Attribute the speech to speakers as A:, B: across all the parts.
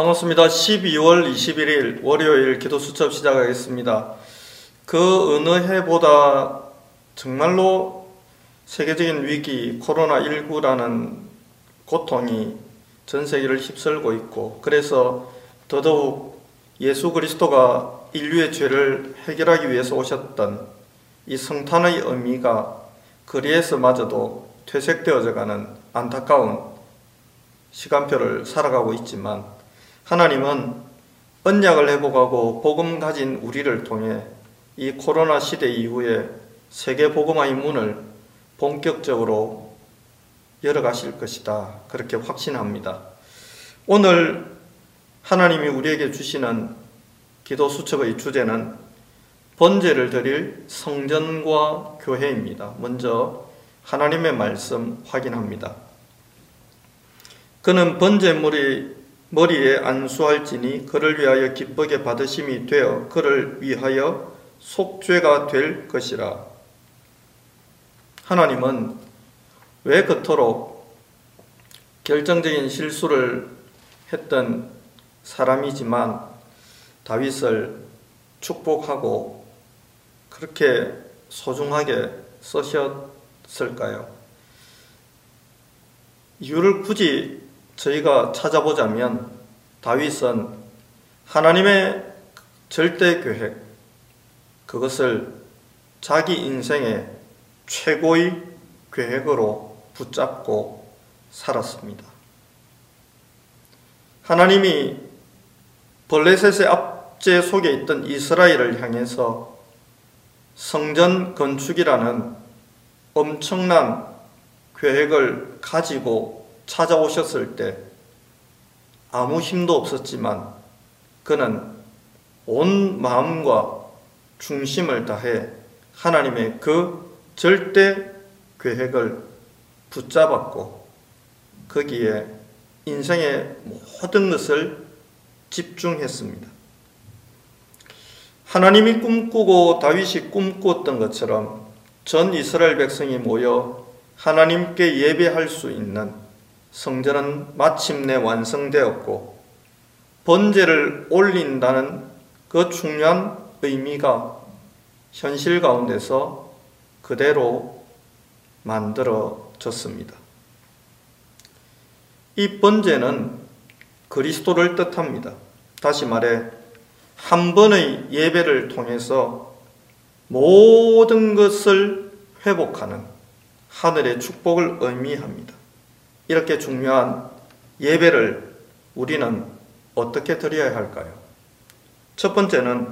A: 반갑습니다. 12월 21일 월요일 기도 수첩 시작하겠습니다. 그 어느 해보다 정말로 세계적인 위기 코로나19라는 고통이 전 세계를 휩쓸고 있고 그래서 더더욱 예수 그리스도가 인류의 죄를 해결하기 위해서 오셨던 이 성탄의 의미가 거리에서마저도 퇴색되어져 가는 안타까운 시간표를 살아가고 있지만 하나님은 언약을 회복하고 복음 가진 우리를 통해 이 코로나 시대 이후에 세계 복음화의 문을 본격적으로 열어가실 것이다. 그렇게 확신합니다. 오늘 하나님이 우리에게 주시는 기도 수첩의 주제는 번제를 드릴 성전과 교회입니다. 먼저 하나님의 말씀 확인합니다. 그는 번제물이 머리에 안수할지니 그를 위하여 기쁘게 받으심이 되어 그를 위하여 속죄가 될 것이라. 하나님은 왜 그토록 결정적인 실수를 했던 사람이지만 다윗을 축복하고 그렇게 소중하게 쓰셨을까요? 이유를 굳이 저희가 찾아보자면 다윗은 하나님의 절대 계획, 그것을 자기 인생의 최고의 계획으로 붙잡고 살았습니다. 하나님이 벌레셋의 압제 속에 있던 이스라엘을 향해서 성전 건축이라는 엄청난 계획을 가지고 찾아오셨을 때 아무 힘도 없었지만 그는 온 마음과 중심을 다해 하나님의 그 절대 계획을 붙잡았고 거기에 인생의 모든 것을 집중했습니다. 하나님이 꿈꾸고 다윗이 꿈꾸었던 것처럼 전 이스라엘 백성이 모여 하나님께 예배할 수 있는 성전은 마침내 완성되었고 번제를 올린다는 그 중요한 의미가 현실 가운데서 그대로 만들어졌습니다. 이 번제는 그리스도를 뜻합니다. 다시 말해 한 번의 예배를 통해서 모든 것을 회복하는 하늘의 축복을 의미합니다. 이렇게 중요한 예배를 우리는 어떻게 드려야 할까요? 첫 번째는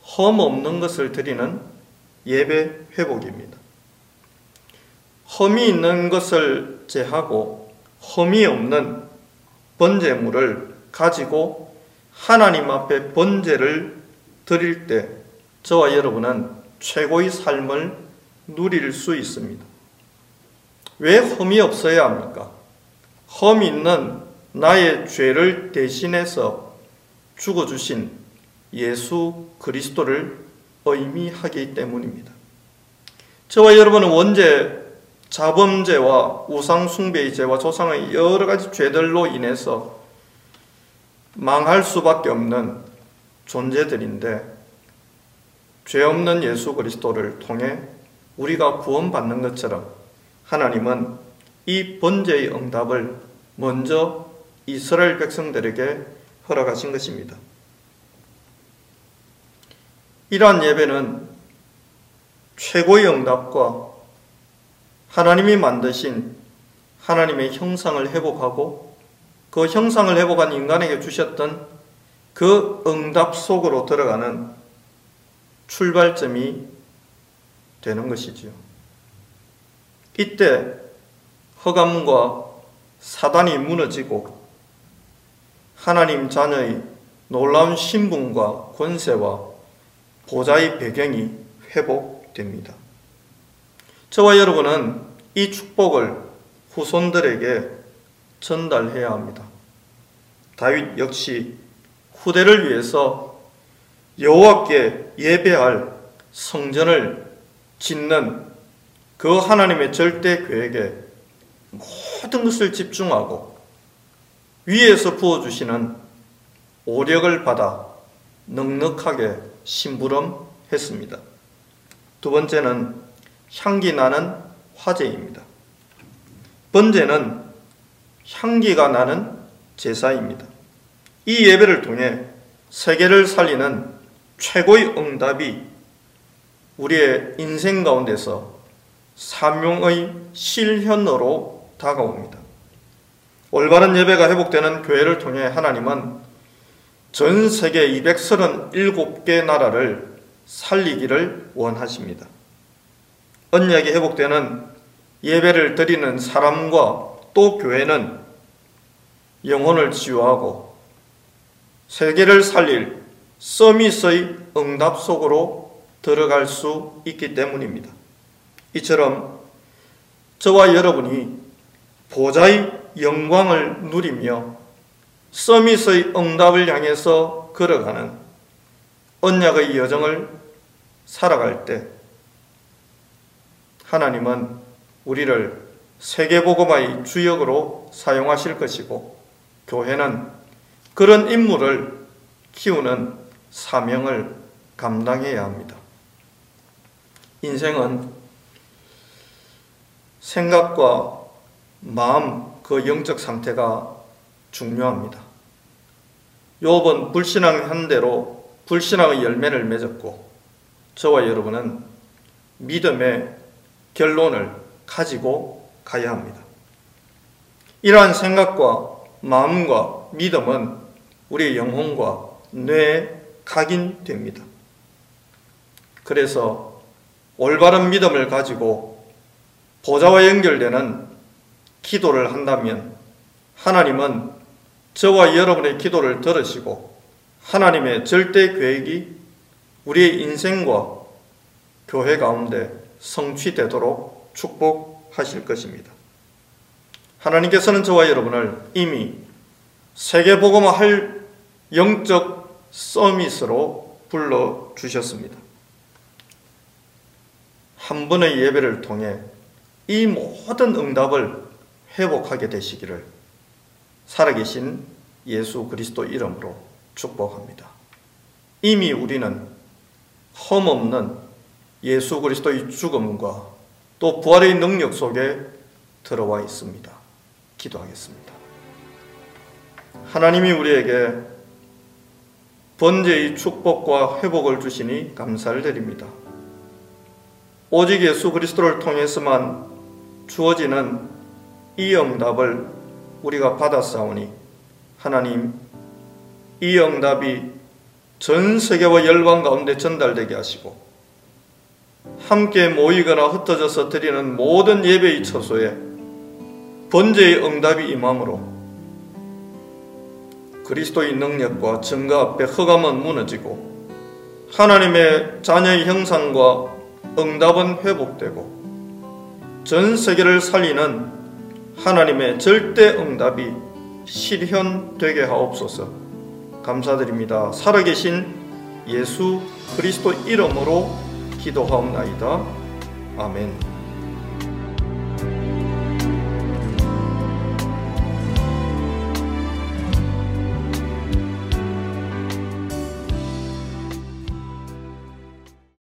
A: 험 없는 것을 드리는 예배 회복입니다. 험이 있는 것을 제하고 험이 없는 번제물을 가지고 하나님 앞에 번제를 드릴 때 저와 여러분은 최고의 삶을 누릴 수 있습니다. 왜 험이 없어야 합니까? 험 있는 나의 죄를 대신해서 죽어주신 예수 그리스도를 의미하기 때문입니다. 저와 여러분은 원죄, 자범죄와 우상숭배의 죄와 조상의 여러 가지 죄들로 인해서 망할 수밖에 없는 존재들인데 죄 없는 예수 그리스도를 통해 우리가 구원받는 것처럼 하나님은 이 번제의 응답을 먼저 이스라엘 백성들에게 허락하신 것입니다. 이러한 예배는 최고의 응답과 하나님이 만드신 하나님의 형상을 회복하고 그 형상을 회복한 인간에게 주셨던 그 응답 속으로 들어가는 출발점이 되는 것이지요. 이때 허감과 사단이 무너지고 하나님 자녀의 놀라운 신분과 권세와 보좌의 배경이 회복됩니다. 저와 여러분은 이 축복을 후손들에게 전달해야 합니다. 다윗 역시 후대를 위해서 여호와께 예배할 성전을 짓는 그 하나님의 절대 계획에 모든 것을 집중하고 위에서 부어주시는 오력을 받아 넉넉하게 심부름했습니다. 두 번째는 향기 나는 화제입니다. 번째는 향기가 나는 제사입니다. 이 예배를 통해 세계를 살리는 최고의 응답이 우리의 인생 가운데서 사명의 실현으로 다가옵니다. 올바른 예배가 회복되는 교회를 통해 하나님은 전 세계 237개 나라를 살리기를 원하십니다. 언약이 회복되는 예배를 드리는 사람과 또 교회는 영혼을 치유하고 세계를 살릴 서밋의 응답 속으로 들어갈 수 있기 때문입니다. 이처럼 저와 여러분이 보좌의 영광을 누리며 서밋의 응답을 향해서 걸어가는 언약의 여정을 살아갈 때 하나님은 우리를 세계복음화의 주역으로 사용하실 것이고 교회는 그런 인물을 키우는 사명을 감당해야 합니다. 인생은 생각과 마음 그 영적 상태가 중요합니다. 욥은 불신앙한 대로 불신앙의 열매를 맺었고 저와 여러분은 믿음의 결론을 가지고 가야 합니다. 이러한 생각과 마음과 믿음은 우리의 영혼과 뇌에 각인됩니다. 그래서 올바른 믿음을 가지고 보좌와 연결되는 기도를 한다면 하나님은 저와 여러분의 기도를 들으시고 하나님의 절대 계획이 우리의 인생과 교회 가운데 성취되도록 축복하실 것입니다. 하나님께서는 저와 여러분을 이미 세계복음화 할 영적 서밋으로 불러 주셨습니다. 한 번의 예배를 통해 이 모든 응답을 회복하게 되시기를 살아계신 예수 그리스도 이름으로 축복합니다. 이미 우리는 험없는 예수 그리스도의 죽음과 또 부활의 능력 속에 들어와 있습니다. 기도하겠습니다. 하나님이 우리에게 번제의 축복과 회복을 주시니 감사를 드립니다. 오직 예수 그리스도를 통해서만 주어지는 이 응답을 우리가 받았사오니 하나님 이 응답이 전 세계와 열방 가운데 전달되게 하시고 함께 모이거나 흩어져서 드리는 모든 예배의 처소에 번제의 응답이 임함으로 그리스도의 능력과 증거 앞에 허감은 무너지고 하나님의 자녀의 형상과 응답은 회복되고 전 세계를 살리는 하나님의 절대 응답이 실현되게 하옵소서 감사드립니다. 살아계신 예수 그리스도 이름으로 기도하옵나이다. 아멘.